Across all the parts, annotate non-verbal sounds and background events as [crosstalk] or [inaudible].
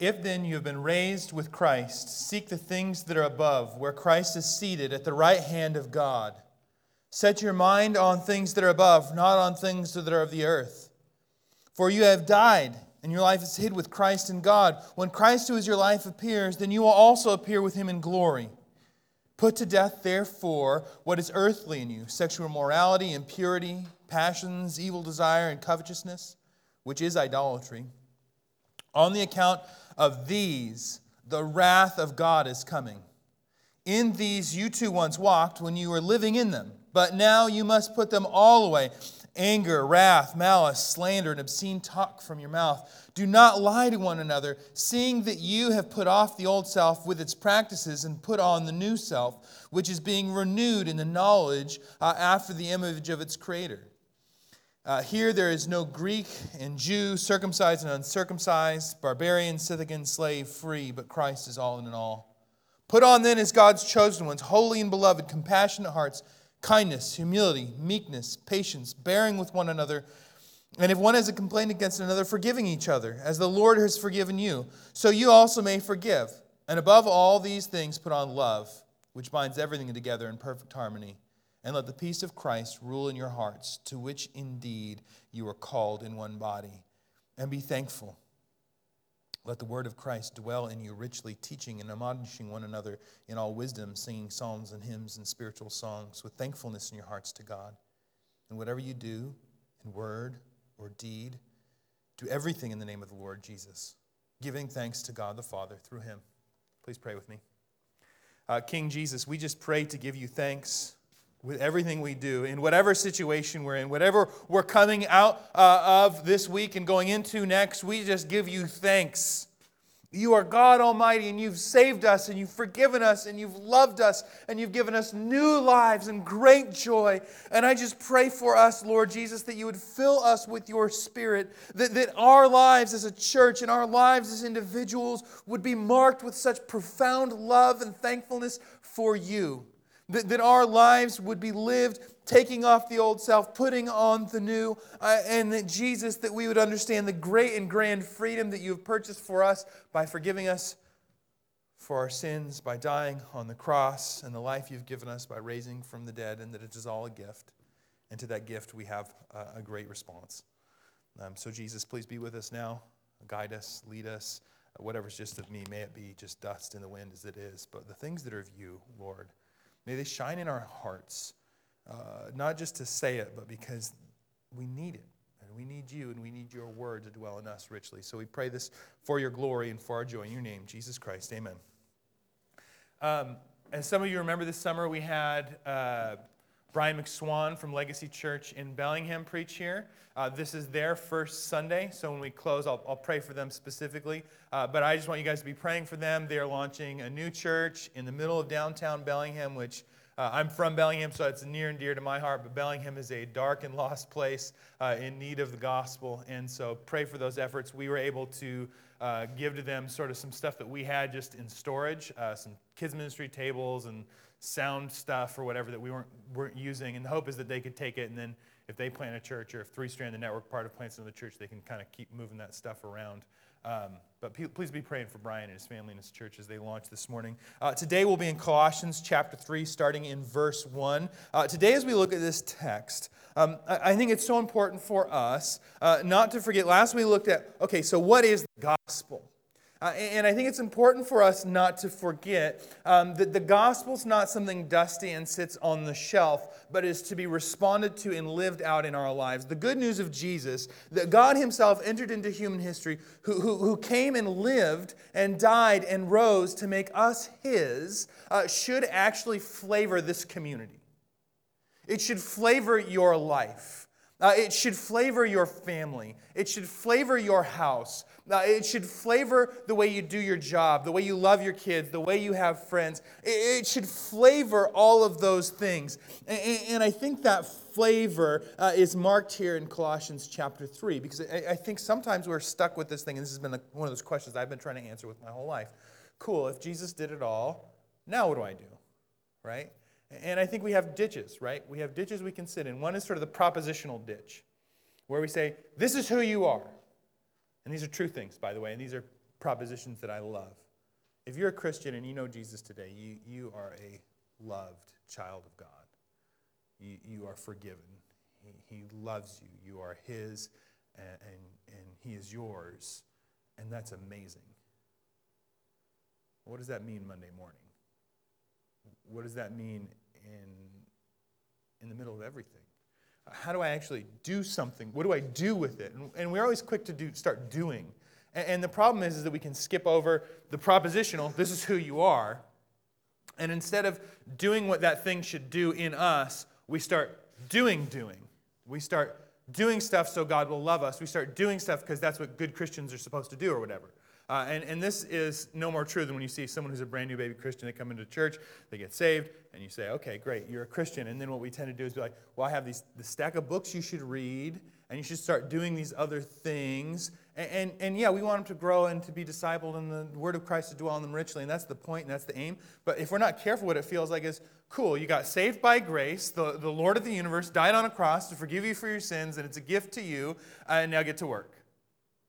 If then you have been raised with Christ, seek the things that are above, where Christ is seated at the right hand of God. Set your mind on things that are above, not on things that are of the earth. For you have died, and your life is hid with Christ in God. When Christ, who is your life, appears, then you will also appear with him in glory. Put to death, therefore, what is earthly in you sexual immorality, impurity, passions, evil desire, and covetousness, which is idolatry. On the account of these, the wrath of God is coming. In these you too once walked when you were living in them, but now you must put them all away anger, wrath, malice, slander, and obscene talk from your mouth. Do not lie to one another, seeing that you have put off the old self with its practices and put on the new self, which is being renewed in the knowledge uh, after the image of its creator. Uh, here there is no Greek and Jew, circumcised and uncircumcised, barbarian, Scythian, slave, free, but Christ is all in all. Put on then as God's chosen ones, holy and beloved, compassionate hearts, kindness, humility, meekness, patience, bearing with one another. And if one has a complaint against another, forgiving each other, as the Lord has forgiven you, so you also may forgive. And above all these things, put on love, which binds everything together in perfect harmony. And let the peace of Christ rule in your hearts, to which indeed you are called in one body. And be thankful. Let the word of Christ dwell in you richly, teaching and admonishing one another in all wisdom, singing psalms and hymns and spiritual songs with thankfulness in your hearts to God. And whatever you do, in word or deed, do everything in the name of the Lord Jesus, giving thanks to God the Father through him. Please pray with me. Uh, King Jesus, we just pray to give you thanks with everything we do, in whatever situation we're in, whatever we're coming out uh, of this week and going into next, we just give you thanks. You are God Almighty, and you've saved us, and you've forgiven us, and you've loved us, and you've given us new lives and great joy. And I just pray for us, Lord Jesus, that you would fill us with your spirit, that, that our lives as a church and our lives as individuals would be marked with such profound love and thankfulness for you. That, that our lives would be lived taking off the old self, putting on the new, uh, and that Jesus, that we would understand the great and grand freedom that you have purchased for us by forgiving us for our sins, by dying on the cross, and the life you've given us by raising from the dead, and that it is all a gift. And to that gift, we have a, a great response. Um, so, Jesus, please be with us now. Guide us, lead us. Whatever's just of me, may it be just dust in the wind as it is. But the things that are of you, Lord, May they shine in our hearts, uh, not just to say it, but because we need it. And we need you, and we need your word to dwell in us richly. So we pray this for your glory and for our joy. In your name, Jesus Christ. Amen. Um, and some of you remember this summer we had uh, Brian McSwan from Legacy Church in Bellingham preach here. Uh, this is their first Sunday, so when we close, I'll, I'll pray for them specifically. Uh, but I just want you guys to be praying for them. They are launching a new church in the middle of downtown Bellingham, which uh, I'm from Bellingham, so it's near and dear to my heart. But Bellingham is a dark and lost place uh, in need of the gospel. And so pray for those efforts. We were able to uh, give to them sort of some stuff that we had just in storage, uh, some kids' ministry tables and sound stuff or whatever that we weren't, weren't using. And the hope is that they could take it and then if they plant a church or if Three Strand, the network part of plants another church, they can kind of keep moving that stuff around. Um, but please be praying for Brian and his family and his church as they launch this morning. Uh, today we'll be in Colossians chapter 3, starting in verse 1. Uh, today, as we look at this text, um, I, I, think it's so important for us uh, not to forget. Last we looked at, okay, so what is the gospel? Uh, and I think it's important for us not to forget um, that the gospel is not something dusty and sits on the shelf, but is to be responded to and lived out in our lives. The good news of Jesus, that God Himself entered into human history, who, who, who came and lived and died and rose to make us His, uh, should actually flavor this community. It should flavor your life. Uh, it should flavor your family. It should flavor your house. Uh, it should flavor the way you do your job, the way you love your kids, the way you have friends. It, it should flavor all of those things. And, and I think that flavor uh, is marked here in Colossians chapter 3, because I, I, think sometimes we're stuck with this thing, and this has been the, one of those questions I've been trying to answer with my whole life. Cool, if Jesus did it all, now what do I do? Right? And I think we have ditches, right? We have ditches we can sit in. One is sort of the propositional ditch, where we say, This is who you are. And these are true things, by the way, and these are propositions that I love. If you're a Christian and you know Jesus today, you, you are a loved child of God. You, you are forgiven. He, he loves you. You are His, and, and, and He is yours. And that's amazing. What does that mean Monday morning? What does that mean in, in the middle of everything? How do I actually do something? What do I do with it? And, and we're always quick to do, start doing. And, and the problem is, is that we can skip over the propositional, this is who you are. And instead of doing what that thing should do in us, we start doing, doing. We start doing stuff so God will love us. We start doing stuff because that's what good Christians are supposed to do or whatever. Uh, and, and this is no more true than when you see someone who's a brand new baby Christian, they come into church, they get saved, and you say, okay, great, you're a Christian. And then what we tend to do is be like, well, I have these, the stack of books you should read, and you should start doing these other things. And, and, and, yeah, we want them to grow and to be discipled and the word of Christ to dwell in them richly, and that's the point and that's the aim. But if we're not careful, what it feels like is cool, you got saved by grace, the, the Lord of the universe died on a cross to forgive you for your sins, and it's a gift to you, and now get to work,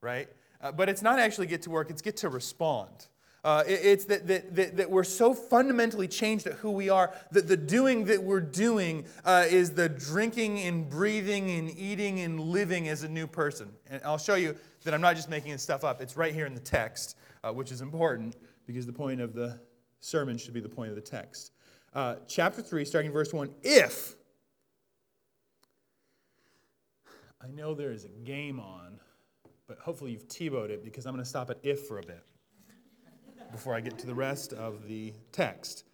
right? Uh, but it's not actually get to work, it's get to respond. Uh, it, it's that, that, that, that, we're so fundamentally changed at who we are that the doing that we're doing uh, is the drinking and breathing and eating and living as a new person. And I'll show you that I'm not just making this stuff up. It's right here in the text, uh, which is important because the point of the sermon should be the point of the text. Uh, chapter 3, starting verse 1 If, I know there is a game on but hopefully you've TiVo'd it because I'm going to stop at if for a bit before I get to the rest of the text.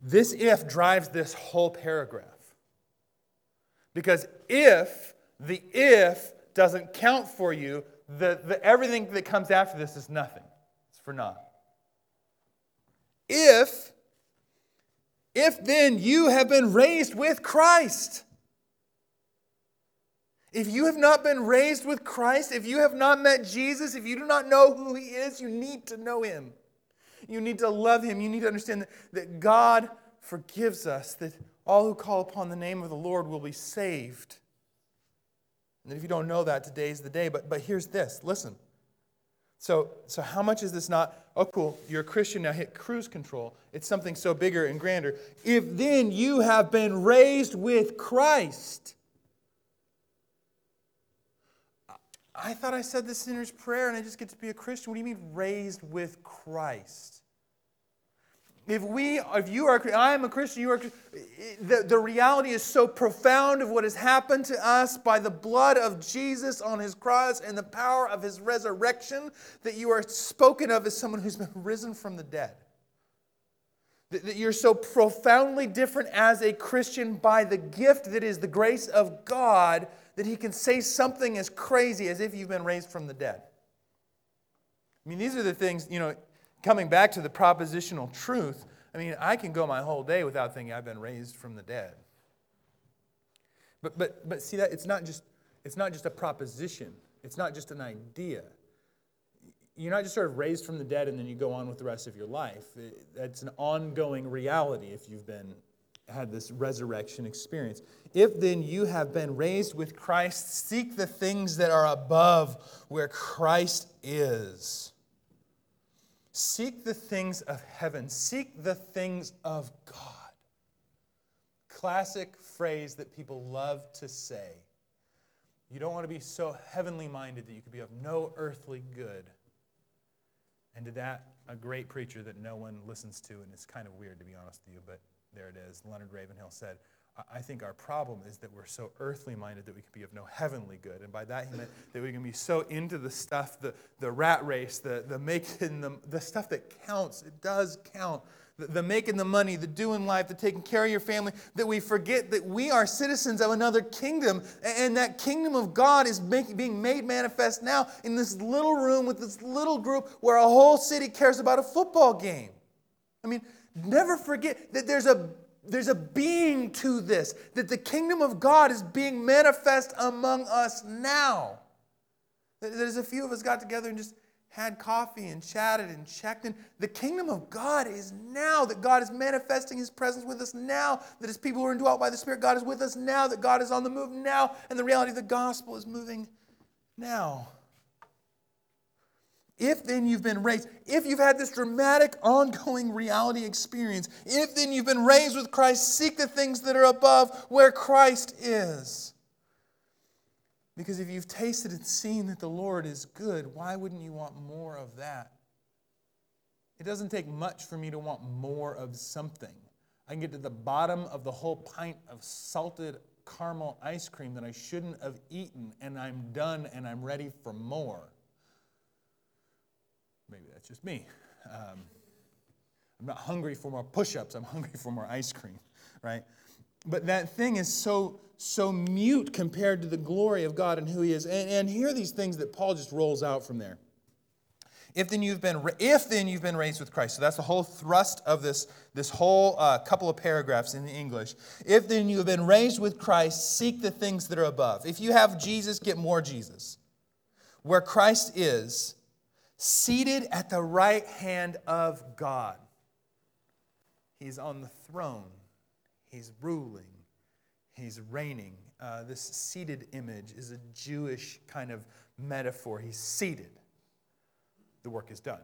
This if drives this whole paragraph. Because if the if doesn't count for you, the, the, everything that comes after this is nothing. It's for naught. If, if then you have been raised with Christ. If you have not been raised with Christ, if you have not met Jesus, if you do not know who He is, you need to know Him. You need to love Him. You need to understand that, that God forgives us, that all who call upon the name of the Lord will be saved. And if you don't know that, today's the day. But, but here's this listen. So, so, how much is this not? Oh, cool, you're a Christian now, hit cruise control. It's something so bigger and grander. If then you have been raised with Christ, I thought I said the sinner's prayer and I just get to be a Christian. What do you mean raised with Christ? If we, if you are, I am a Christian, you are, the, the reality is so profound of what has happened to us by the blood of Jesus on his cross and the power of his resurrection that you are spoken of as someone who's been risen from the dead. That, that you're so profoundly different as a Christian by the gift that is the grace of God that he can say something as crazy as if you've been raised from the dead. I mean, these are the things, you know, coming back to the propositional truth. I mean, I can go my whole day without thinking I've been raised from the dead. But, but, but see that it's not just it's not just a proposition. It's not just an idea. You're not just sort of raised from the dead and then you go on with the rest of your life. It's an ongoing reality if you've been had this resurrection experience. If then you have been raised with Christ, seek the things that are above where Christ is. Seek the things of heaven, seek the things of God. Classic phrase that people love to say. You don't want to be so heavenly minded that you could be of no earthly good. And to that, a great preacher that no one listens to, and it's kind of weird to be honest with you, but there it is. Leonard Ravenhill said, I think our problem is that we're so earthly minded that we can be of no heavenly good. And by that, he meant that we can be so into the stuff, the, the rat race, the, the making, the, the stuff that counts. It does count. The, the making the money, the doing life, the taking care of your family, that we forget that we are citizens of another kingdom. And that kingdom of God is make, being made manifest now in this little room with this little group where a whole city cares about a football game. I mean, Never forget that there's a there's a being to this, that the kingdom of God is being manifest among us now. There's a few of us got together and just had coffee and chatted and checked in. The kingdom of God is now, that God is manifesting his presence with us now, that his people are indwelt by the Spirit, God is with us now, that God is on the move now, and the reality of the gospel is moving now. If then you've been raised, if you've had this dramatic [laughs] ongoing reality experience, if then you've been raised with Christ, seek the things that are above where Christ is. Because if you've tasted and seen that the Lord is good, why wouldn't you want more of that? It doesn't take much for me to want more of something. I can get to the bottom of the whole pint of salted caramel ice cream that I shouldn't have eaten, and I'm done and I'm ready for more. Maybe that's just me. Um, I'm not hungry for more push ups, I'm hungry for more ice cream, right? But that thing is so, so mute compared to the glory of God and who He is. And, and here are these things that Paul just rolls out from there. If then you've been, if then you've been raised with Christ. So that's the whole thrust of this, this whole uh, couple of paragraphs in the English. If then you have been raised with Christ, seek the things that are above. If you have Jesus, get more Jesus. Where Christ is, seated at the right hand of God. He's on the throne, he's ruling, he's reigning. Uh, this seated image is a Jewish kind of metaphor. He's seated, the work is done.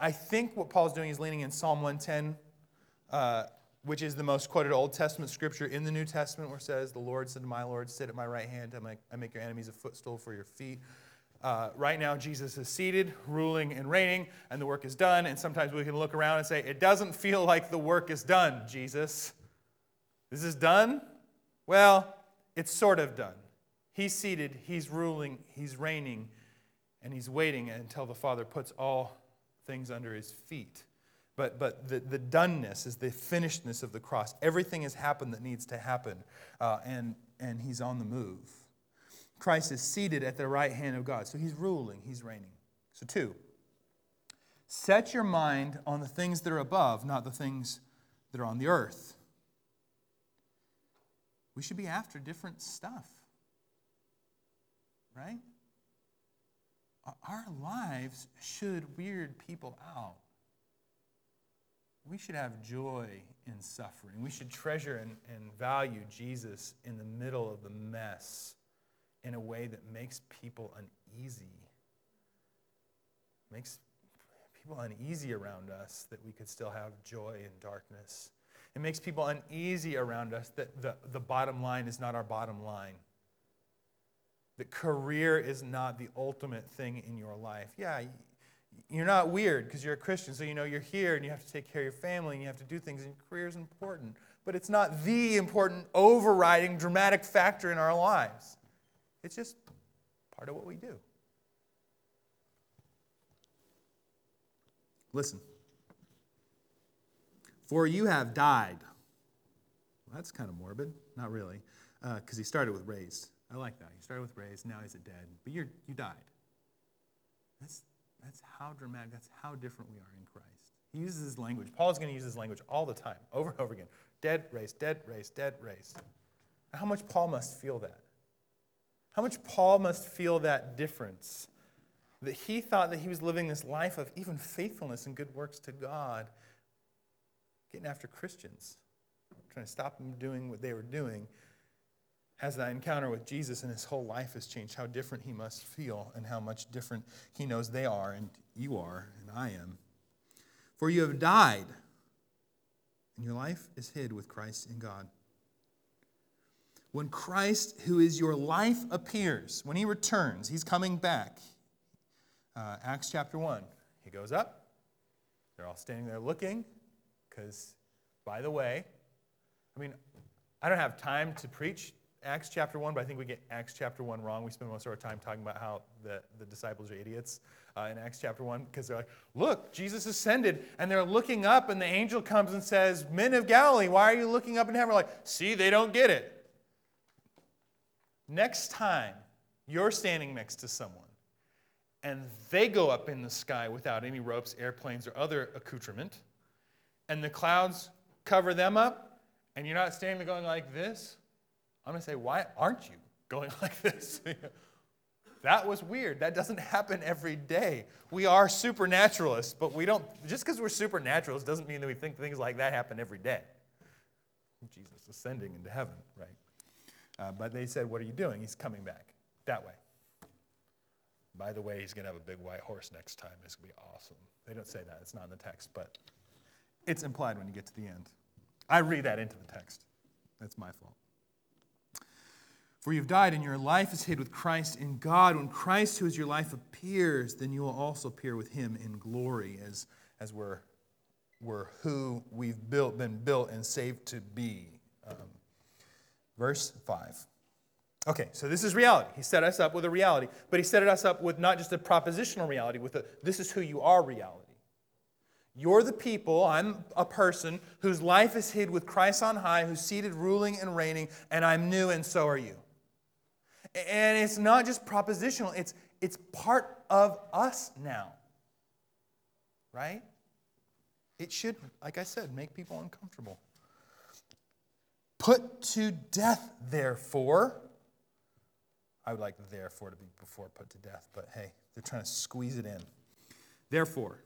I think what Paul's doing is leaning in Psalm 110, uh, which is the most quoted Old Testament scripture in the New Testament, where it says, The Lord said to my Lord, Sit at my right hand, I make, I make your enemies a footstool for your feet. Uh, right now, Jesus is seated, ruling and reigning, and the work is done. And sometimes we can look around and say, It doesn't feel like the work is done, Jesus. This is done? Well, it's sort of done. He's seated, He's ruling, He's reigning, and He's waiting until the Father puts all things under His feet. But, but the, the doneness is the finishedness of the cross. Everything has happened that needs to happen, uh, and, and He's on the move. Christ is seated at the right hand of God. So he's ruling, he's reigning. So, two, set your mind on the things that are above, not the things that are on the earth. We should be after different stuff, right? Our lives should weird people out. We should have joy in suffering. We should treasure and, and value Jesus in the middle of the mess in a way that makes people uneasy, makes people uneasy around us that we could still have joy in darkness. It makes people uneasy around us that the, the bottom line is not our bottom line. That career is not the ultimate thing in your life. Yeah, you're not weird because you're a Christian, so you know you're here and you have to take care of your family and you have to do things, and career is important. But it's not the important, overriding, dramatic factor in our lives. It's just part of what we do. Listen. For you have died. Well, that's kind of morbid. Not really, because uh, he started with raised. I like that. He started with raised, now he's a dead. But you're, you died. That's, that's how dramatic, that's how different we are in Christ. He uses his language. Paul's going to use his language all the time, over and over again. Dead, raised, dead, raised, dead, raised. How much Paul must feel that? How much Paul must feel that difference. That he thought that he was living this life of even faithfulness and good works to God, getting after Christians, trying to stop them doing what they were doing. Has that encounter with Jesus and his whole life has changed, how different he must feel and how much different he knows they are and you are and I am. For you have died, and your life is hid with Christ in God. When Christ, who is your life, appears, when he returns, he's coming back. Uh, Acts chapter 1. He goes up. They're all standing there looking, because, by the way, I mean, I don't have time to preach Acts chapter 1, but I think we get Acts chapter 1 wrong. We spend most of our time talking about how the, the disciples are idiots uh, in Acts chapter 1 because they're like, look, Jesus ascended. And they're looking up, and the angel comes and says, Men of Galilee, why are you looking up in heaven? We're like, see, they don't get it. Next time you're standing next to someone and they go up in the sky without any ropes, airplanes, or other accoutrement, and the clouds cover them up, and you're not standing there going like this, I'm going to say, why aren't you going [laughs] like this? [laughs] that was weird. That doesn't happen every day. We are supernaturalists, but we don't, just because we're supernaturalists doesn't mean that we think things like that happen every day. Jesus ascending into heaven, right? Uh, but they said, What are you doing? He's coming back that way. By the way, he's going to have a big white horse next time. It's going to be awesome. They don't say that, it's not in the text, but it's implied when you get to the end. I read that into the text. That's my fault. For you've died, and your life is hid with Christ in God. When Christ, who is your life, appears, then you will also appear with him in glory, as, as we're, we're who we've built, been built and saved to be. Verse 5. Okay, so this is reality. He set us up with a reality, but he set us up with not just a propositional reality, with a this is who you are reality. You're the people, I'm a person whose life is hid with Christ on high, who's seated ruling and reigning, and I'm new, and so are you. And it's not just propositional, it's, it's part of us now. Right? It should, like I said, make people uncomfortable. Put to death, therefore. I would like therefore to be before put to death, but hey, they're trying to squeeze it in. Therefore,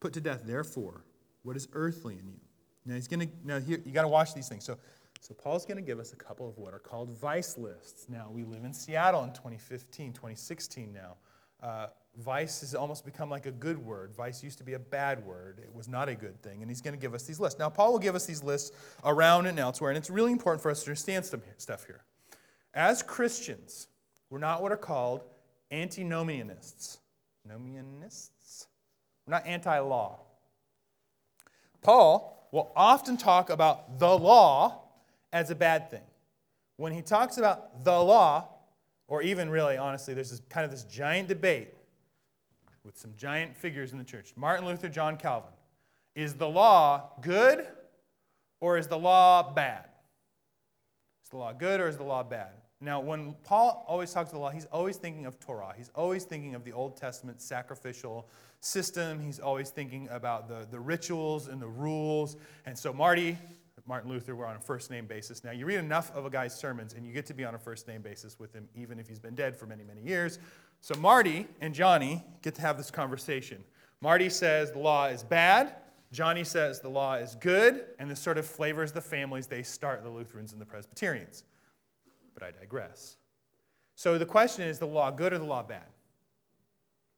put to death, therefore, what is earthly in you. Now he's gonna now here you gotta watch these things. So so Paul's to give us a couple of what are called vice lists. Now, we live in Seattle in 2015, 2016 now. Uh, vice has almost become like a good word. Vice used to be a bad word. It was not a good thing. And he's going to give us these lists. Now, Paul will give us these lists around and elsewhere, and it's really important for us to understand some stuff here. As Christians, we're not what are called antinomianists. Nomianists? We're not anti law. Paul will often talk about the law as a bad thing. When he talks about the law, or even really, honestly, there's this, kind of this giant debate with some giant figures in the church Martin Luther, John Calvin. Is the law good or is the law bad? Is the law good or is the law bad? Now, when Paul always talks to the law, he's always thinking of Torah. He's always thinking of the Old Testament sacrificial system. He's always thinking about the, the rituals and the rules. And so, Marty, Martin Luther were on a first name basis. Now, you read enough of a guy's sermons, and you get to be on a first name basis with him, even if he's been dead for many, many years. So, Marty and Johnny get to have this conversation. Marty says the law is bad. Johnny says the law is good, and this sort of flavors the families they start, the Lutherans and the Presbyterians. But I digress. So the question is the law good or the law bad?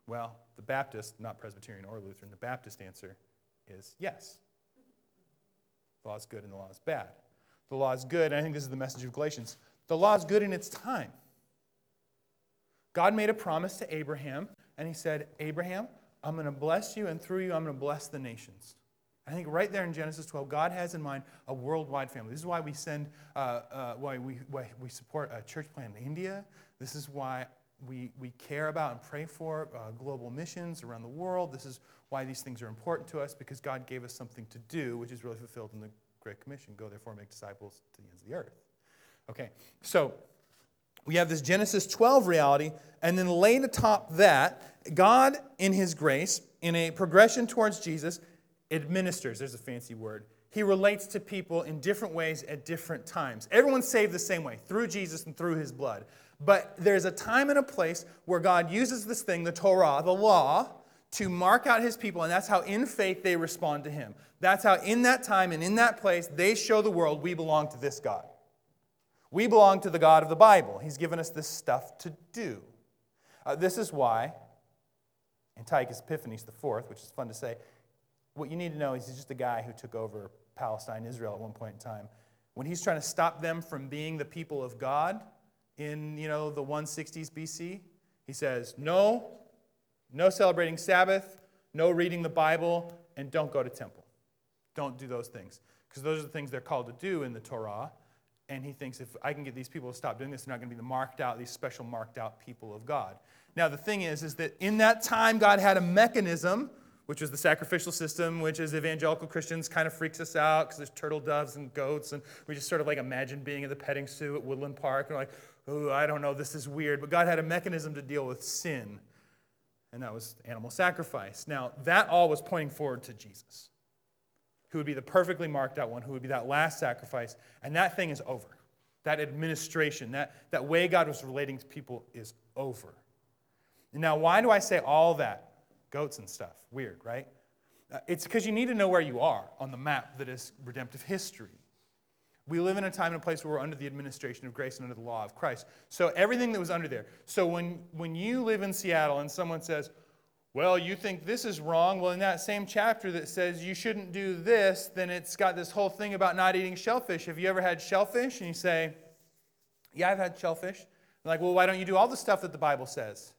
Well, the Baptist, not Presbyterian or Lutheran, the Baptist answer is yes. The law is good and the law is bad. The law is good, and I think this is the message of Galatians. The law is good in its time. God made a promise to Abraham, and he said, Abraham, I'm going to bless you, and through you, I'm going to bless the nations. I think right there in Genesis 12, God has in mind a worldwide family. This is why we send, uh, uh, why, we, why we support a church plant in India. This is why we, we care about and pray for uh, global missions around the world. This is why these things are important to us because God gave us something to do, which is really fulfilled in the Great Commission go therefore make disciples to the ends of the earth. Okay, so we have this Genesis 12 reality, and then laid atop that, God, in His grace, in a progression towards Jesus, administers. There's a fancy word. He relates to people in different ways at different times. Everyone's saved the same way, through Jesus and through His blood. But there's a time and a place where God uses this thing, the Torah, the law, to mark out his people, and that's how in faith they respond to him. That's how in that time and in that place they show the world we belong to this God. We belong to the God of the Bible. He's given us this stuff to do. Uh, this is why Antiochus Epiphanes IV, which is fun to say, what you need to know is he's just a guy who took over Palestine, Israel at one point in time. When he's trying to stop them from being the people of God in, you know, the 160s BC, he says, no, no celebrating Sabbath, no reading the Bible, and don't go to temple. Don't do those things. Because those are the things they're called to do in the Torah. And he thinks if I can get these people to stop doing this, they're not going to be the marked out, these special marked out people of God. Now, the thing is, is that in that time, God had a mechanism, which was the sacrificial system, which as evangelical Christians kind of freaks us out because there's turtle doves and goats, and we just sort of like imagine being in the petting zoo at Woodland Park, and like, oh, I don't know, this is weird. But God had a mechanism to deal with sin and that was animal sacrifice. Now, that all was pointing forward to Jesus, who would be the perfectly marked out one, who would be that last sacrifice, and that thing is over. That administration, that, that way God was relating to people is over. Now, why do I say all that? Goats and stuff. Weird, right? Uh, it's because you need to know where you are on the map that is redemptive history. We live in a time and a place where we're under the administration of grace and under the law of Christ. So everything that was under there. So when, when you live in Seattle and someone says, well, you think this is wrong. Well, in that same chapter that says you shouldn't do this, then it's got this whole thing about not eating shellfish. Have you ever had shellfish? And you say, Yeah, I've had shellfish. They're like, well, why don't you do all the stuff that the Bible says?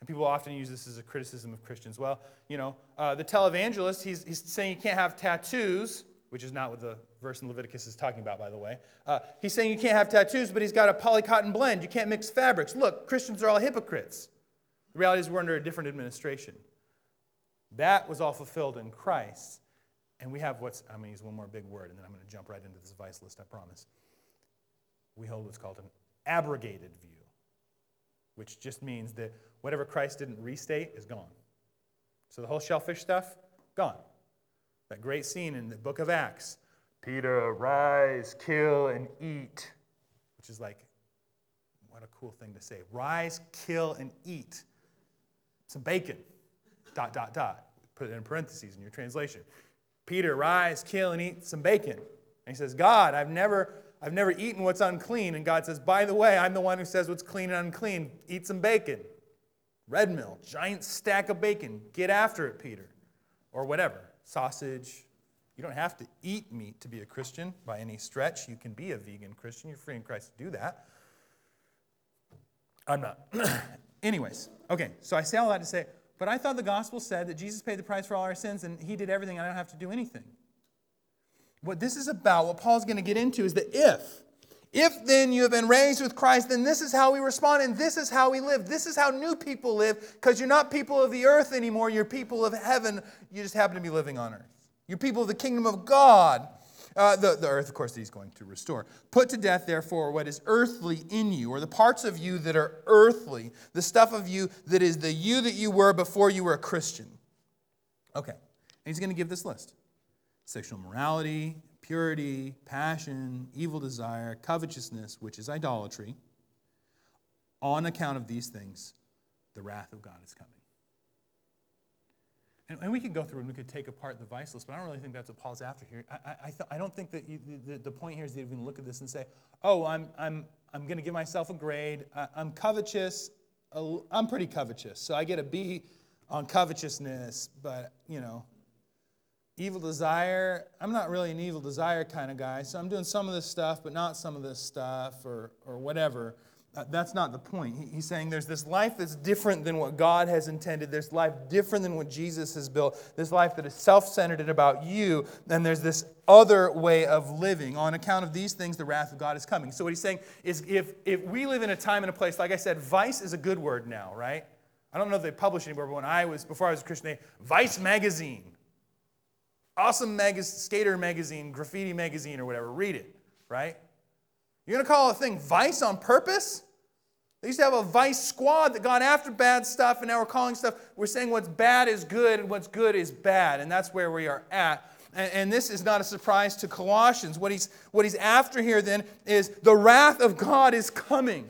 And people often use this as a criticism of Christians. Well, you know, uh, the televangelist, he's, he's saying you can't have tattoos, which is not what the verse in Leviticus is talking about, by the way. Uh, he's saying you can't have tattoos, but he's got a polycotton blend. You can't mix fabrics. Look, Christians are all hypocrites. The reality is we're under a different administration. That was all fulfilled in Christ. And we have what's, I'm going to use one more big word, and then I'm going to jump right into this vice list, I promise. We hold what's called an abrogated view, which just means that whatever Christ didn't restate is gone. So the whole shellfish stuff, gone. That great scene in the book of Acts Peter, rise, kill, and eat, which is like, what a cool thing to say. Rise, kill, and eat some bacon, dot, dot, dot. Put it in parentheses in your translation. Peter, rise, kill, and eat some bacon. And he says, God, I've never, I've never eaten what's unclean. And God says, by the way, I'm the one who says what's clean and unclean. Eat some bacon. Red mill, giant stack of bacon. Get after it, Peter. Or whatever. Sausage. You don't have to eat meat to be a Christian by any stretch. You can be a vegan Christian. You're free in Christ to do that. I'm not. [clears throat] Anyways, okay, so I say all that to say, but I thought the gospel said that Jesus paid the price for all our sins and he did everything I don't have to do anything. What this is about, what Paul's going to get into, is that if, if then you have been raised with Christ, then this is how we respond and this is how we live. This is how new people live because you're not people of the earth anymore, you're people of heaven. You just happen to be living on earth. You're people of the kingdom of God. Uh, the, the earth, of course, he's going to restore. Put to death, therefore, what is earthly in you, or the parts of you that are earthly, the stuff of you that is the you that you were before you were a Christian. Okay. And he's going to give this list sexual morality, purity, passion, evil desire, covetousness, which is idolatry. On account of these things, the wrath of God is coming. And, and, we could go through and we could take apart the vice list, but I don't really think that's what Paul's after here. I, I, I, don't think that you, the, the point here is that you can look at this and say, oh, I'm, I'm, I'm going to give myself a grade. I, I'm covetous. I'm pretty covetous. So I get a B on covetousness, but, you know, evil desire, I'm not really an evil desire kind of guy. So I'm doing some of this stuff, but not some of this stuff or, or whatever. Uh, that's not the point. He, he's saying there's this life that's different than what God has intended. There's life different than what Jesus has built. This life that is self centered and about you. And there's this other way of living. On account of these things, the wrath of God is coming. So, what he's saying is if, if we live in a time and a place, like I said, vice is a good word now, right? I don't know if they publish anymore, but when I was, before I was a Christian, they, Vice Magazine. Awesome mag- skater magazine, graffiti magazine, or whatever. Read it, right? You're going to call a thing vice on purpose? They used to have a vice squad that got after bad stuff, and now we're calling stuff, we're saying what's bad is good and what's good is bad, and that's where we are at. And, and this is not a surprise to Colossians. What he's, what he's after here then is the wrath of God is coming.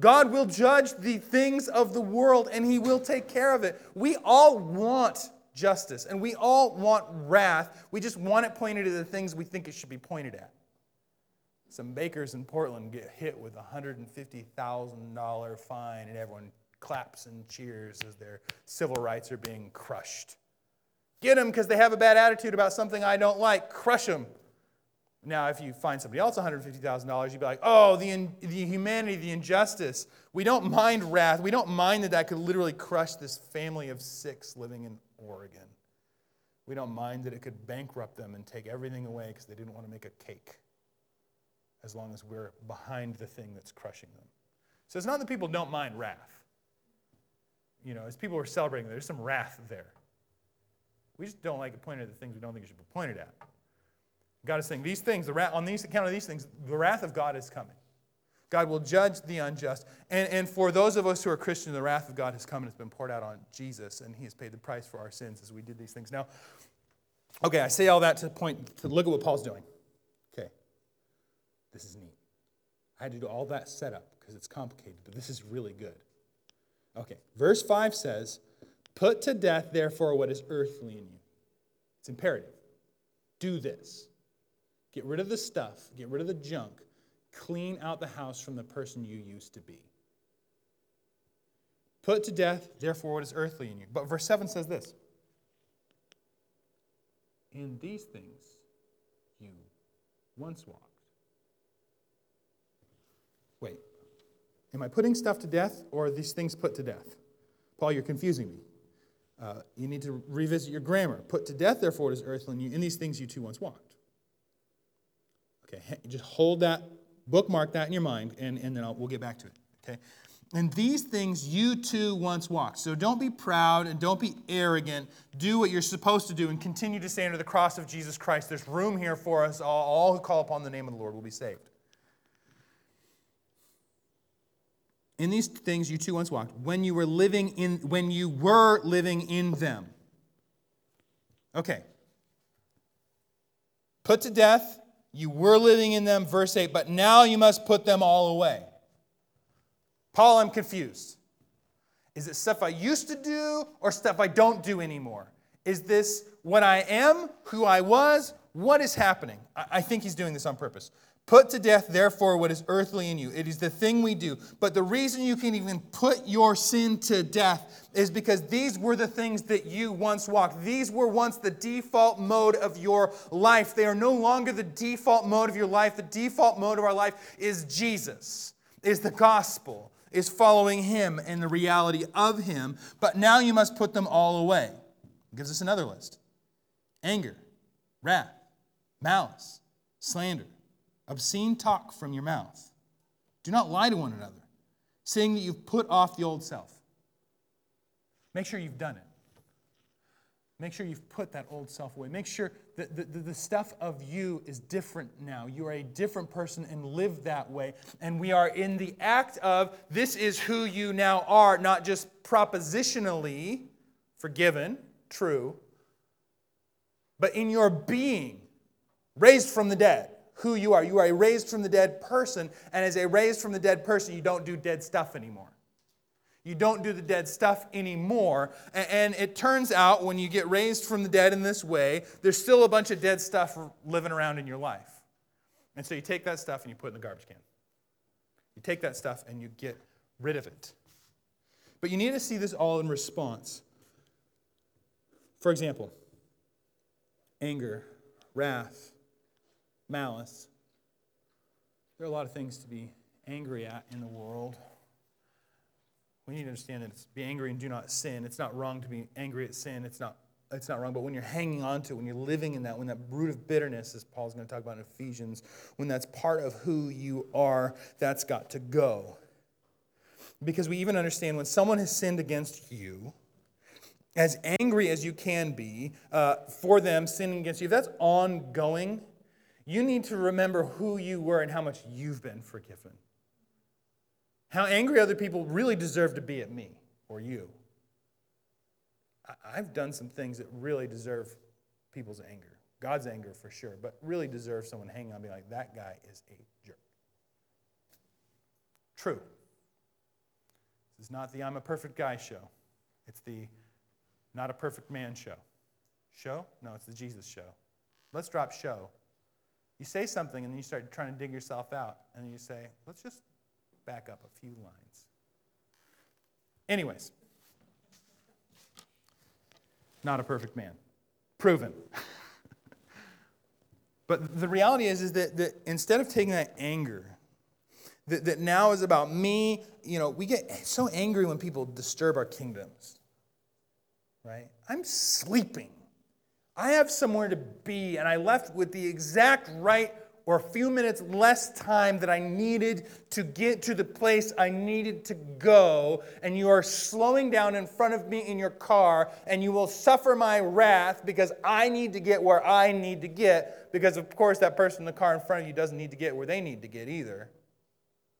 God will judge the things of the world and he will take care of it. We all want justice and we all want wrath. We just want it pointed at the things we think it should be pointed at some bakers in Portland get hit with a $150,000 fine, and everyone claps and cheers as their civil rights are being crushed. Get them because they have a bad attitude about something I don't like. Crush them. Now, if you find somebody else $150,000, you'd be like, oh, the, in, the humanity, the injustice. We don't mind wrath. We don't mind that that could literally crush this family of six living in Oregon. We don't mind that it could bankrupt them and take everything away because they didn't want to make a cake as long as we're behind the thing that's crushing them. So it's not that people don't mind wrath. You know, as people are celebrating, there's some wrath there. We just don't like it pointed at the things we don't think it should be pointed at. God is saying these things, the wrath, on these account of these things, the wrath of God is coming. God will judge the unjust. And, and for those of us who are Christian, the wrath of God has come and it's been poured out on Jesus, and He has paid the price for our sins as we did these things. Now, okay, I say all that to point to look at what Paul's doing. Okay, this is neat. I had to do all that setup because it's complicated, but this is really good. Okay, verse 5 says, Put to death, therefore, what is earthly in you. It's imperative. Do this. Get rid of the stuff, get rid of the junk, clean out the house from the person you used to be. Put to death, therefore, what is earthly in you. But verse 7 says this In these things you once walked. Wait, am I putting stuff to death or are these things put to death? Paul, you're confusing me. Uh, you need to revisit your grammar. Put to death, therefore, what is earthly in you. In these things you too once walked. Okay, just hold that, bookmark that in your mind, and, and then I'll, we'll get back to it. Okay? And these things you too once walked. So don't be proud and don't be arrogant. Do what you're supposed to do and continue to stay under the cross of Jesus Christ. There's room here for us. All, all who call upon the name of the Lord will be saved. In these things you too once walked when you were living in when you were living in them. Okay. Put to death, you were living in them, verse 8, but now you must put them all away. Paul, I'm confused. Is it stuff I used to do or stuff I don't do anymore? Is this what I am, who I was? What is happening? I think he's doing this on purpose. Put to death, therefore, what is earthly in you. It is the thing we do. But the reason you can even put your sin to death is because these were the things that you once walked. These were once the default mode of your life. They are no longer the default mode of your life. The default mode of our life is Jesus, is the gospel is following him and the reality of him, but now you must put them all away. It gives us another list anger, wrath, malice, slander, obscene talk from your mouth. Do not lie to one another, saying that you've put off the old self. Make sure you've done it. Make sure you've put that old self away. Make sure that the, the, the, stuff of you is different now. You are a different person and live that way. And we are in the act of this is who you now are, not just propositionally forgiven, true, but in your being, raised from the dead, who you are. You are a raised from the dead person. And as a raised from the dead person, you don't do dead stuff anymore. You don't do the dead stuff anymore. And it turns out when you get raised from the dead in this way, there's still a bunch of dead stuff living around in your life. And so you take that stuff and you put it in the garbage can. You take that stuff and you get rid of it. But you need to see this all in response. For example, anger, wrath, malice. There are a lot of things to be angry at in the world. We need to understand that it's be angry and do not sin. It's not wrong to be angry at sin. It's not, it's not wrong. But when you're hanging on to it, when you're living in that, when that root of bitterness, as Paul's going to talk about in Ephesians, when that's part of who you are, that's got to go. Because we even understand when someone has sinned against you, as angry as you can be uh, for them sinning against you, if that's ongoing, you need to remember who you were and how much you've been forgiven. How angry other people really deserve to be at me or you. I've done some things that really deserve people's anger. God's anger for sure, but really deserve someone hanging on me like, that guy is a jerk. True. This is not the I'm a perfect guy show. It's the not a perfect man show. Show? No, it's the Jesus show. Let's drop show. You say something and then you start trying to dig yourself out, and you say, let's just back up a few lines. Anyways, not a perfect man. Proven. [laughs] but the reality is, is that, that instead of taking that anger, that, that now is about me, you know, we get so angry when people disturb our kingdoms, right? I'm sleeping. I have somewhere to be, and I left with the exact right or a few minutes less time that I needed to get to the place I needed to go, and you are slowing down in front of me in your car, and you will suffer my wrath because I need to get where I need to get, because of course that person in the car in front of you doesn't need to get where they need to get either.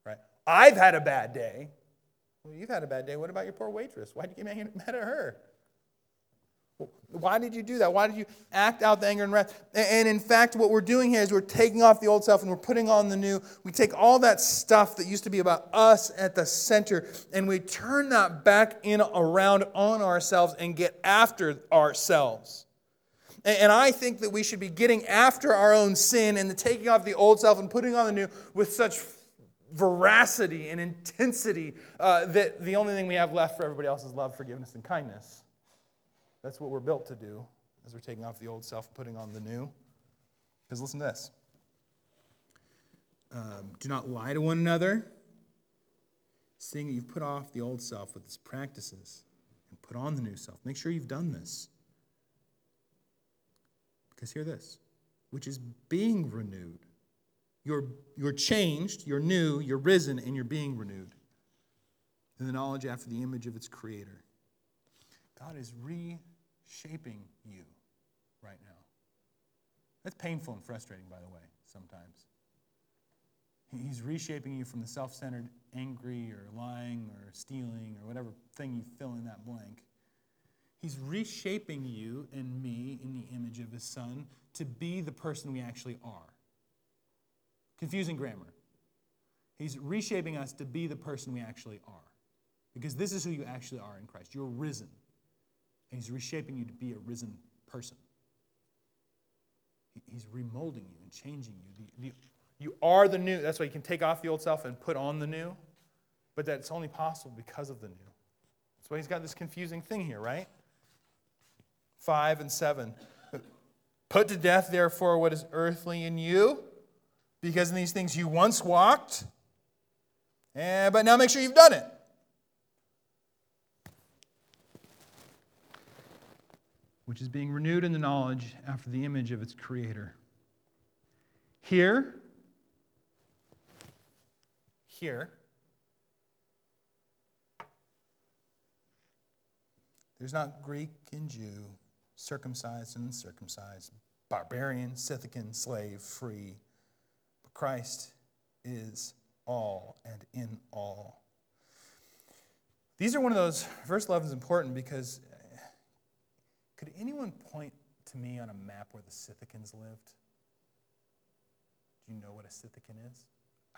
Right? I've had a bad day. Well, you've had a bad day. What about your poor waitress? Why did you get mad at her? Why did you do that? Why did you act out the anger and wrath? And in fact, what we're doing here is we're taking off the old self and we're putting on the new. We take all that stuff that used to be about us at the center and we turn that back in around on ourselves and get after ourselves. And I think that we should be getting after our own sin and the taking off the old self and putting on the new with such veracity and intensity uh, that the only thing we have left for everybody else is love, forgiveness, and kindness. That's what we're built to do as we're taking off the old self and putting on the new. Because listen to this um, Do not lie to one another, seeing that you've put off the old self with its practices and put on the new self. Make sure you've done this. Because hear this, which is being renewed. You're, you're changed, you're new, you're risen, and you're being renewed in the knowledge after the image of its creator. God is reshaping you right now. That's painful and frustrating, by the way, sometimes. He's reshaping you from the self centered, angry, or lying, or stealing, or whatever thing you fill in that blank. He's reshaping you and me in the image of his son to be the person we actually are. Confusing grammar. He's reshaping us to be the person we actually are. Because this is who you actually are in Christ. You're risen. And he's reshaping you to be a risen person. He's remolding you and changing you. The, the, you are the new. That's why you can take off the old self and put on the new. But that's only possible because of the new. That's why he's got this confusing thing here, right? Five and seven. Put to death, therefore, what is earthly in you, because in these things you once walked, eh, but now make sure you've done it. Which is being renewed in the knowledge after the image of its creator. Here, here, there's not Greek and Jew, circumcised and uncircumcised, barbarian, Scythian, slave, free. But Christ is all and in all. These are one of those, verse 11 is important because could anyone point to me on a map where the Scythicans lived? Do you know what a Scythican is?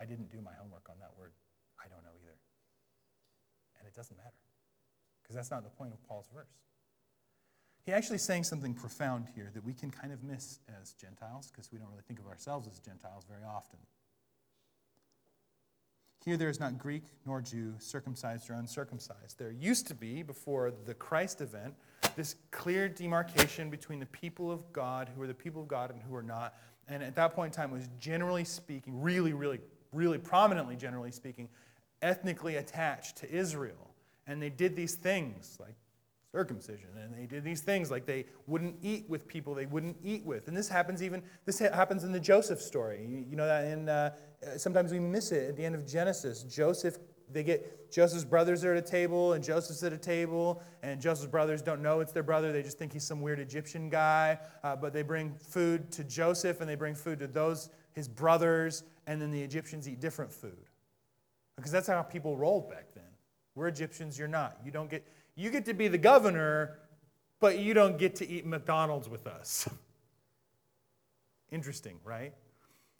I didn't do my homework on that word. I don't know either. And it doesn't matter, because that's not the point of Paul's verse. He actually saying something profound here that we can kind of miss as Gentiles, because we don't really think of ourselves as Gentiles very often. Here there is not Greek nor Jew, circumcised or uncircumcised. There used to be, before the Christ event, this clear demarcation between the people of God, who are the people of God and who are not. And at that point in time, was generally speaking, really, really, really prominently, generally speaking, ethnically attached to Israel. And they did these things like circumcision and they did these things like they wouldn't eat with people they wouldn't eat with and this happens even this happens in the Joseph story you know that in uh, sometimes we miss it at the end of Genesis Joseph they get Joseph's brothers are at a table, and Joseph's at a table, and Joseph's brothers don't know it's their brother. They just think he's some weird Egyptian guy. Uh, but they bring food to Joseph, and they bring food to those his brothers, and then the Egyptians eat different food, because that's how people rolled back then. We're Egyptians, you're not. You don't get you get to be the governor, but you don't get to eat McDonald's with us. [laughs] Interesting, right?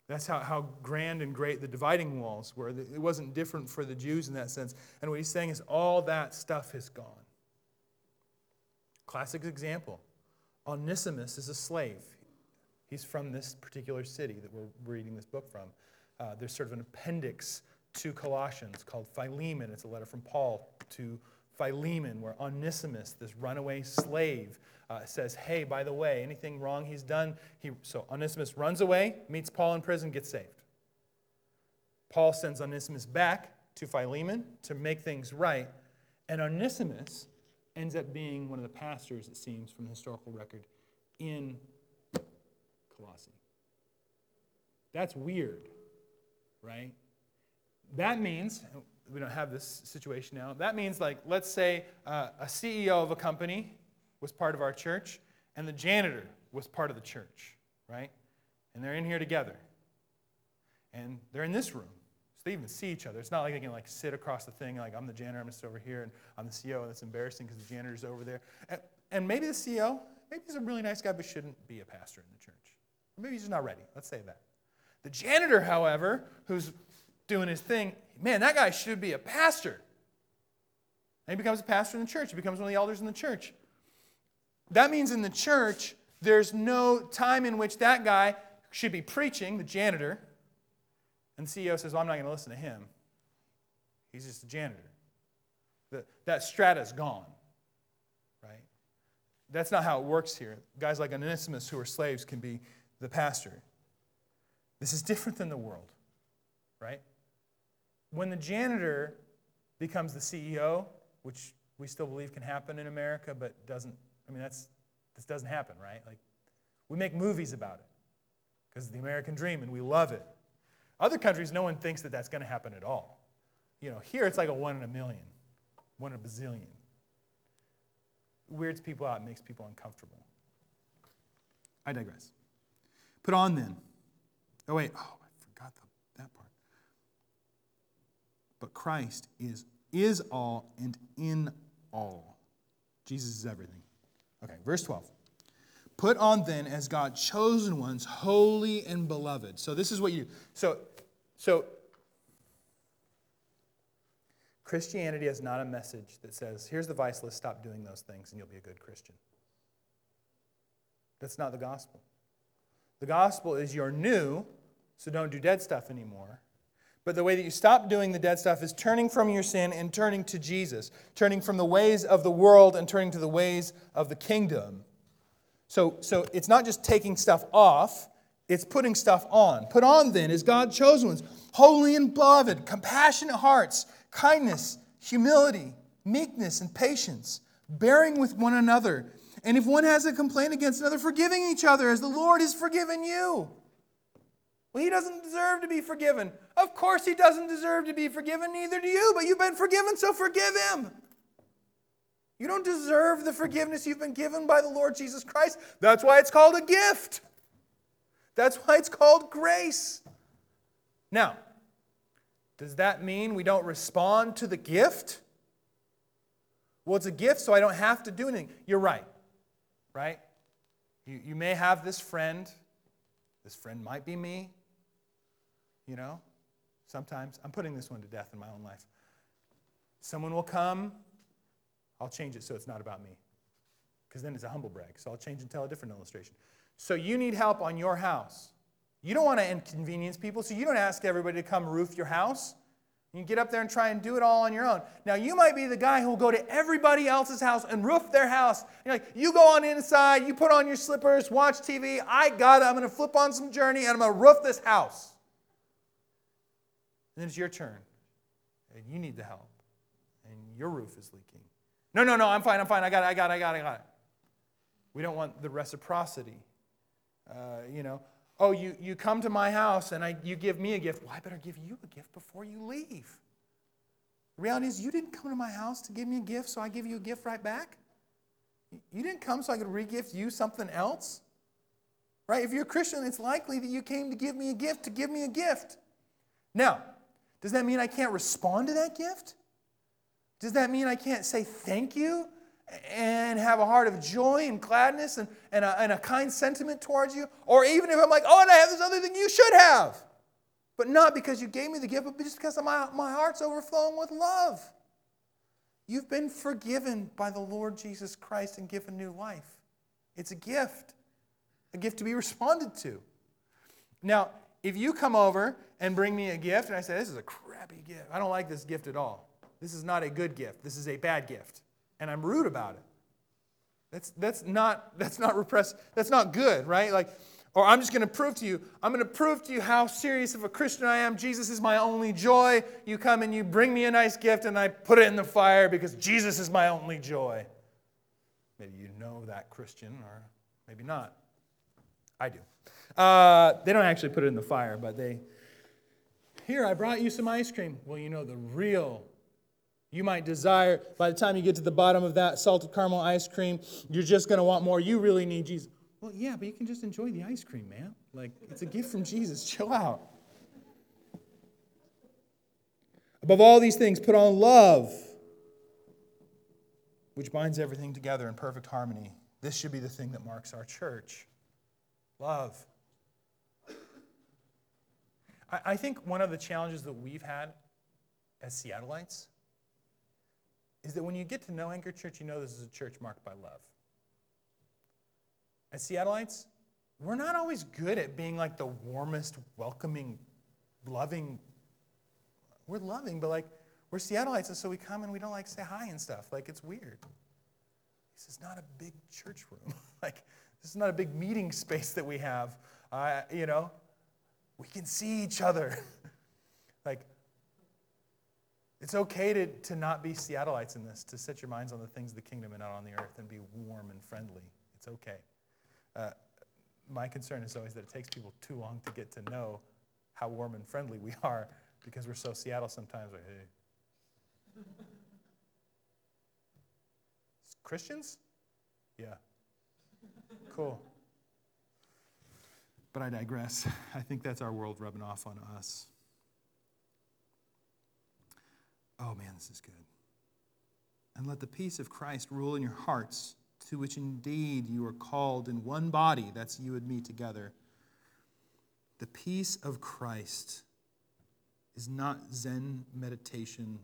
That's how, how grand and great the dividing walls were. It wasn't different for the Jews in that sense. And what he's saying is all that stuff has gone. Classic example Onesimus is a slave. He's from this particular city that we're reading this book from. Uh, there's sort of an appendix to Colossians called Philemon. It's a letter from Paul to Philemon, where Onesimus, this runaway slave, uh, says, Hey, by the way, anything wrong he's done? He, so Onesimus runs away, meets Paul in prison, gets saved. Paul sends Onesimus back to Philemon to make things right, and Onesimus ends up being one of the pastors, it seems, from the historical record in Colossae. That's weird, right? That means, we don't have this situation now, that means, like, let's say uh, a CEO of a company was part of our church, and the janitor was part of the church, right? And they're in here together. And they're in this room. So they even see each other. It's not like they can like sit across the thing, like I'm the janitor, I'm just over here, and I'm the CEO, and it's embarrassing because the janitor's over there. And, and maybe the CEO, maybe he's a really nice guy, but shouldn't be a pastor in the church. Or maybe he's just not ready. Let's say that. The janitor, however, who's doing his thing, man, that guy should be a pastor. And he becomes a pastor in the church. He becomes one of the elders in the church. That means in the church, There's no time in which that guy should be preaching, the janitor, and the CEO says, Well, I'm not going to listen to him. He's just a janitor. The, that strata's gone, right? That's not how it works here. Guys like Onesimus who are slaves can be the pastor. This is different than the world, right? When the janitor becomes the CEO, which we still believe can happen in America, but doesn't, I mean, that's, this doesn't happen, right? Like, we make movies about it because the American dream and we love it. Other countries, no one thinks that that's going to happen at all. You know, here it's like a one in a million, one in a bazillion. It Weirds people out, makes people uncomfortable. I digress. Put on then. Oh, wait. Oh, I forgot the, that part. But Christ is, is all and in all. Jesus is everything. Okay, verse 12. Put on then as God chosen ones, holy and beloved. So this is what you do. So, so Christianity is not a message that says, here's the vice list, stop doing those things, and you'll be a good Christian. That's not the gospel. The gospel is you're new, so don't do dead stuff anymore. But the way that you stop doing the dead stuff is turning from your sin and turning to Jesus, turning from the ways of the world and turning to the ways of the kingdom. So, so it's not just taking stuff off, it's putting stuff on. Put on then is God chosen ones, holy and beloved, compassionate hearts, kindness, humility, meekness, and patience, bearing with one another. And if one has a complaint against another, forgiving each other as the Lord has forgiven you. Well, he doesn't deserve to be forgiven. Of course, he doesn't deserve to be forgiven, neither do you, but you've been forgiven, so forgive him. You don't deserve the forgiveness you've been given by the Lord Jesus Christ. That's why it's called a gift. That's why it's called grace. Now, does that mean we don't respond to the gift? Well, it's a gift, so I don't have to do anything. You're right, right? You, you may have this friend. This friend might be me. You know, sometimes I'm putting this one to death in my own life. Someone will come I'll change it so it's not about me. Because then it's a humble brag. So I'll change and tell a different illustration. So you need help on your house. You don't want to inconvenience people, so you don't ask everybody to come roof your house. You get up there and try and do it all on your own. Now, you might be the guy who will go to everybody else's house and roof their house. You're like, you go on inside, you put on your slippers, watch TV. I got it. I'm going to flip on some Journey and I'm going to roof this house. Then it's your turn. And you need the help. And your roof is leaking. No, no, no, I'm fine, I'm fine, I got it, I got it, I got it, I got it. We don't want the reciprocity. Uh, you know, oh, you, you come to my house and I, you give me a gift. Well, I better give you a gift before you leave. The reality is, you didn't come to my house to give me a gift, so I give you a gift right back. You didn't come so I could regift you something else. Right? If you're a Christian, it's likely that you came to give me a gift to give me a gift. Now, does that mean I can't respond to that gift? Does that mean I can't say thank you and have a heart of joy and gladness and, and, a, and a kind sentiment towards you? Or even if I'm like, oh, and I have this other thing you should have. But not because you gave me the gift, but just because my, my heart's overflowing with love. You've been forgiven by the Lord Jesus Christ and given new life. It's a gift, a gift to be [laughs] responded to. Now, if you come over and bring me a gift and I say, This is a crappy gift, I don't like this gift at all. This is not a good gift. This is a bad gift. And I'm rude about it. That's, that's, not, [laughs] that's, not repress, that's not good, right? Like, or I'm just going to prove to you, I'm going to prove to you how serious of a Christian I am. Jesus is my only joy. You come and you bring me a nice gift and I put it in the fire because Jesus is my only joy. Maybe you know that Christian, or maybe not. I do. Uh, they don't actually put it in the fire, but they, here, I brought you some ice cream. Well, you know, the real you might desire, by the time you get to the bottom of that salted caramel ice cream, you're just going to want more. You really need Jesus. Well, yeah, but you can just enjoy the ice cream, man. Like, it's a gift from Jesus. [laughs] Chill out. Above all these things, put on love, which binds everything together in perfect harmony. This should be the thing that marks our church love. I think one of the challenges that we've had as Seattleites is that when you get to know Anchor Church, you know this is a church marked by love. As Seattleites, we're not always good at being like the warmest, welcoming, loving. We're loving, but like we're Seattleites, and so we come and we don't like say hi and stuff. Like it's weird. This is not a big church room. [laughs] like this is not a big meeting space that we have. Uh, you know, we can see each other. [laughs] like it's okay to, to not be Seattleites in this, to set your minds on the things of the kingdom and not on the earth and be warm and friendly. It's okay. Uh, my concern is always that it takes people too long to get to know how warm and friendly we are because we're so Seattle sometimes. Like, hey. Christians? Yeah. Cool. But I digress. [laughs] I think that's our world rubbing off on us. Oh man, this is good. And let the peace of Christ rule in your hearts to which indeed you are called in one body, that's you and me together. The peace of Christ is not Zen meditation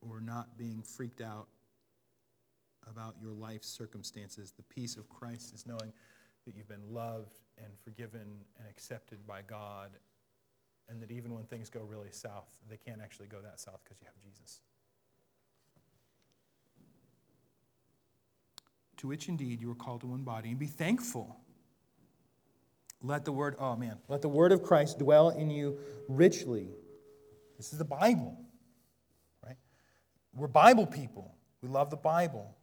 or not being freaked out about your life circumstances. The peace of Christ is knowing that you've been loved and forgiven and accepted by God, and that even when things go really south, they can't actually go that south because you have Jesus. to which indeed you are called to one body, and be thankful. Let the word, oh man, let the word of Christ dwell in you richly. This is the Bible, right? We're Bible people. We love the Bible.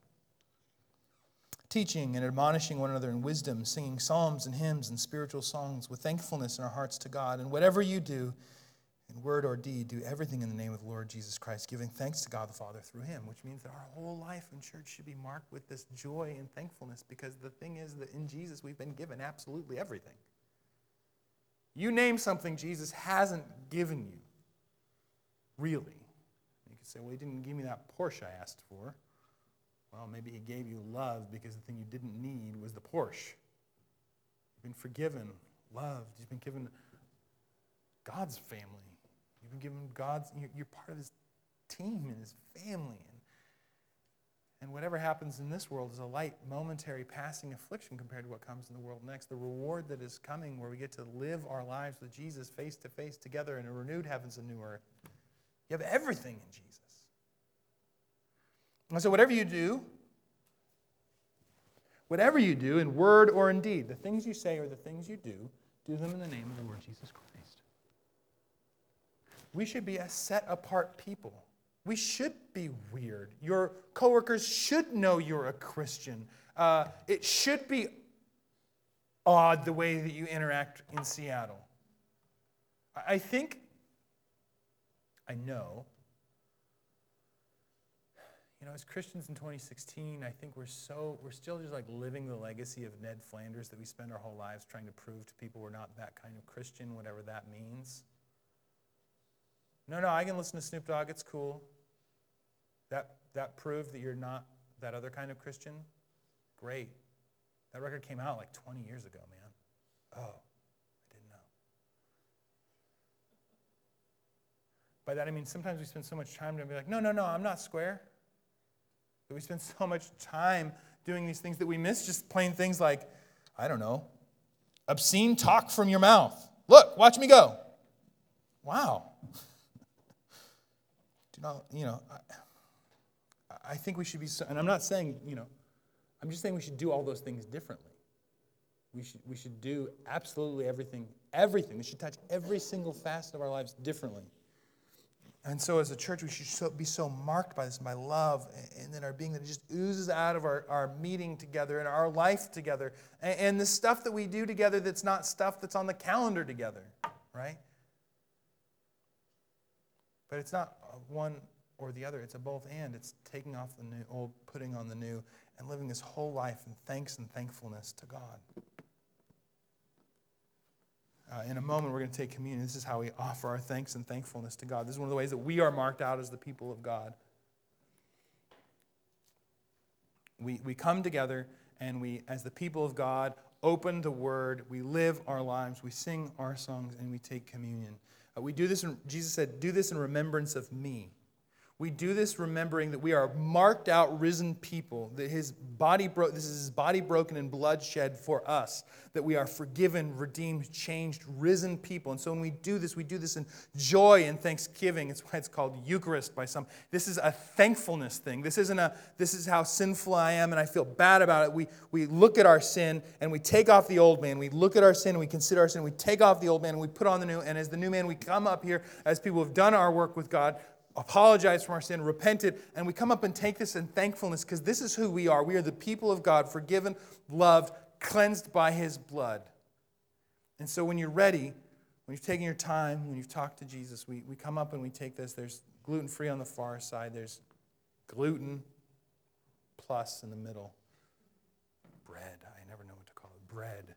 Teaching and admonishing one another in wisdom, singing psalms and hymns and spiritual songs with thankfulness in our hearts to God. And whatever you do, in word or deed, do everything in the name of the Lord Jesus Christ, giving thanks to God the Father through him, which means that our whole life in church should be marked with this joy and thankfulness because the thing is that in Jesus we've been given absolutely everything. You name something Jesus hasn't given you, really. You could say, well, he didn't give me that Porsche I asked for. Well, maybe he gave you love because the thing you didn't need was the Porsche. You've been forgiven, loved, you've been given God's family. You've been given God's, you're part of his team and his family. And, and whatever happens in this world is a light, momentary, passing affliction compared to what comes in the world next. The reward that is coming, where we get to live our lives with Jesus face to face together in a renewed heavens and new earth. You have everything in Jesus. And so, whatever you do, whatever you do in word or in deed, the things you say or the things you do, do them in the name of the Lord Jesus Christ. We should be a set apart people. We should be weird. Your coworkers should know you're a Christian. Uh, it should be odd the way that you interact in Seattle. I think, I know, you know, as Christians in 2016, I think we're so, we're still just like living the legacy of Ned Flanders that we spend our whole lives trying to prove to people we're not that kind of Christian, whatever that means. No, no, I can listen to Snoop Dogg. It's cool. That, that proved that you're not that other kind of Christian? Great. That record came out like 20 years ago, man. Oh, I didn't know. By that I mean sometimes we spend so much time to be like, no, no, no, I'm not square. But we spend [laughs] so much time doing these things that we miss just plain things like, I don't know, obscene talk from your mouth. Look, watch me go. Wow. [laughs] Do not, you know, I, I think we should be, and I'm not saying, you know, I'm just saying we should do all those things differently. We should, we should do absolutely everything, everything. We should touch every single facet of our lives differently. And so, as a church, we should so, be so marked by this, by love, and then our being that it just oozes out of our, our meeting together and our life together. And, and the stuff that we do together that's not stuff that's on the calendar together, right? But it's not uh, one or the other, it's a both and. It's taking off the new, old, putting on the new, and living this whole life in thanks and thankfulness to God. Uh, in a moment, we're going to take communion. This is how we offer our thanks and thankfulness to God. This is one of the ways that we are marked out as the people of God. We, we come together and we, as the people of God, open the Word, we live our lives, we sing our songs, and we take communion. Uh, we do this, in, Jesus said, do this in remembrance of me. We do this remembering that we are marked out, risen people, that his body broke, this is his body broken and blood shed for us, that we are forgiven, redeemed, changed, risen people. And so when we do this, we do this in joy and thanksgiving. It's why it's called Eucharist by some. This is a thankfulness thing. This isn't a, this is how sinful I am and I feel bad about it. We, we look at our sin and we take off the old man. We look at our sin we consider our sin. We take off the old man and we put on the new. And as the new man, we come up here as people who have done our work with God apologized for our sin, repented, and we come up and take this in thankfulness because this is who we are. We are the people of God, forgiven, loved, cleansed by his blood. And so when you're ready, when you've taken your time, when you've talked to Jesus, we, we come up and we take this. There's gluten free on the far side, there's gluten plus in the middle. Bread. I never know what to call it. Bread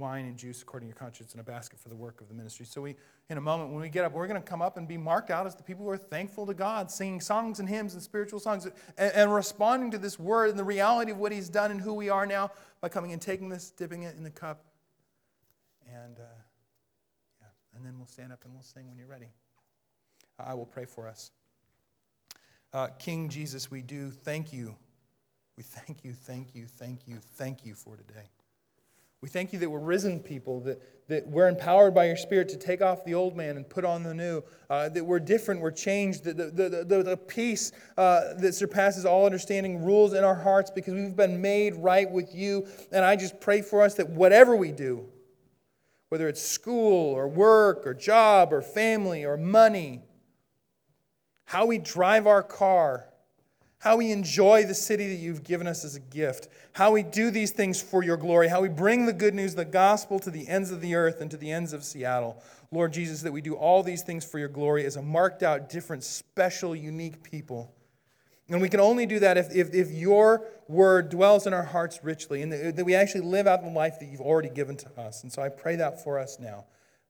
wine and juice according to your conscience in a basket for the work of the ministry. So we, in a moment, when we get up, we're going to come up and be marked out as the people who are thankful to God, singing songs and hymns and spiritual songs, and, and responding to this word and the reality of what He's done and who we are now by coming and taking this, dipping it in the cup, and uh, yeah, and then we'll stand up and we'll sing when you're ready. I will pray for us. Uh, King Jesus, we do thank you. We thank you, thank you, thank you, thank you for today. We thank you that we're risen people, that, that we're empowered by your Spirit to take off the old man and put on the new, uh, that we're different, we're changed, that the, the, the, the peace uh, that surpasses all understanding rules in our hearts because we've been made right with you. And I just pray for us that whatever we do, whether it's school or work or job or family or money, how we drive our car, how we enjoy the city that you've given us as a gift, how we do these things for your glory, how we bring the good news, the gospel to the ends of the earth and to the ends of Seattle. Lord Jesus, that we do all these things for your glory as a marked out, different, special, unique people. And we can only do that if, if, if your word dwells in our hearts richly and that, that we actually live out the life that you've already given to us. And so I pray that for us now,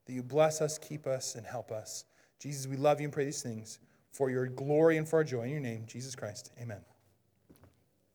that you bless us, keep us, and help us. Jesus, we love you and pray these things for your glory and for our joy. In your name, Jesus Christ. Amen.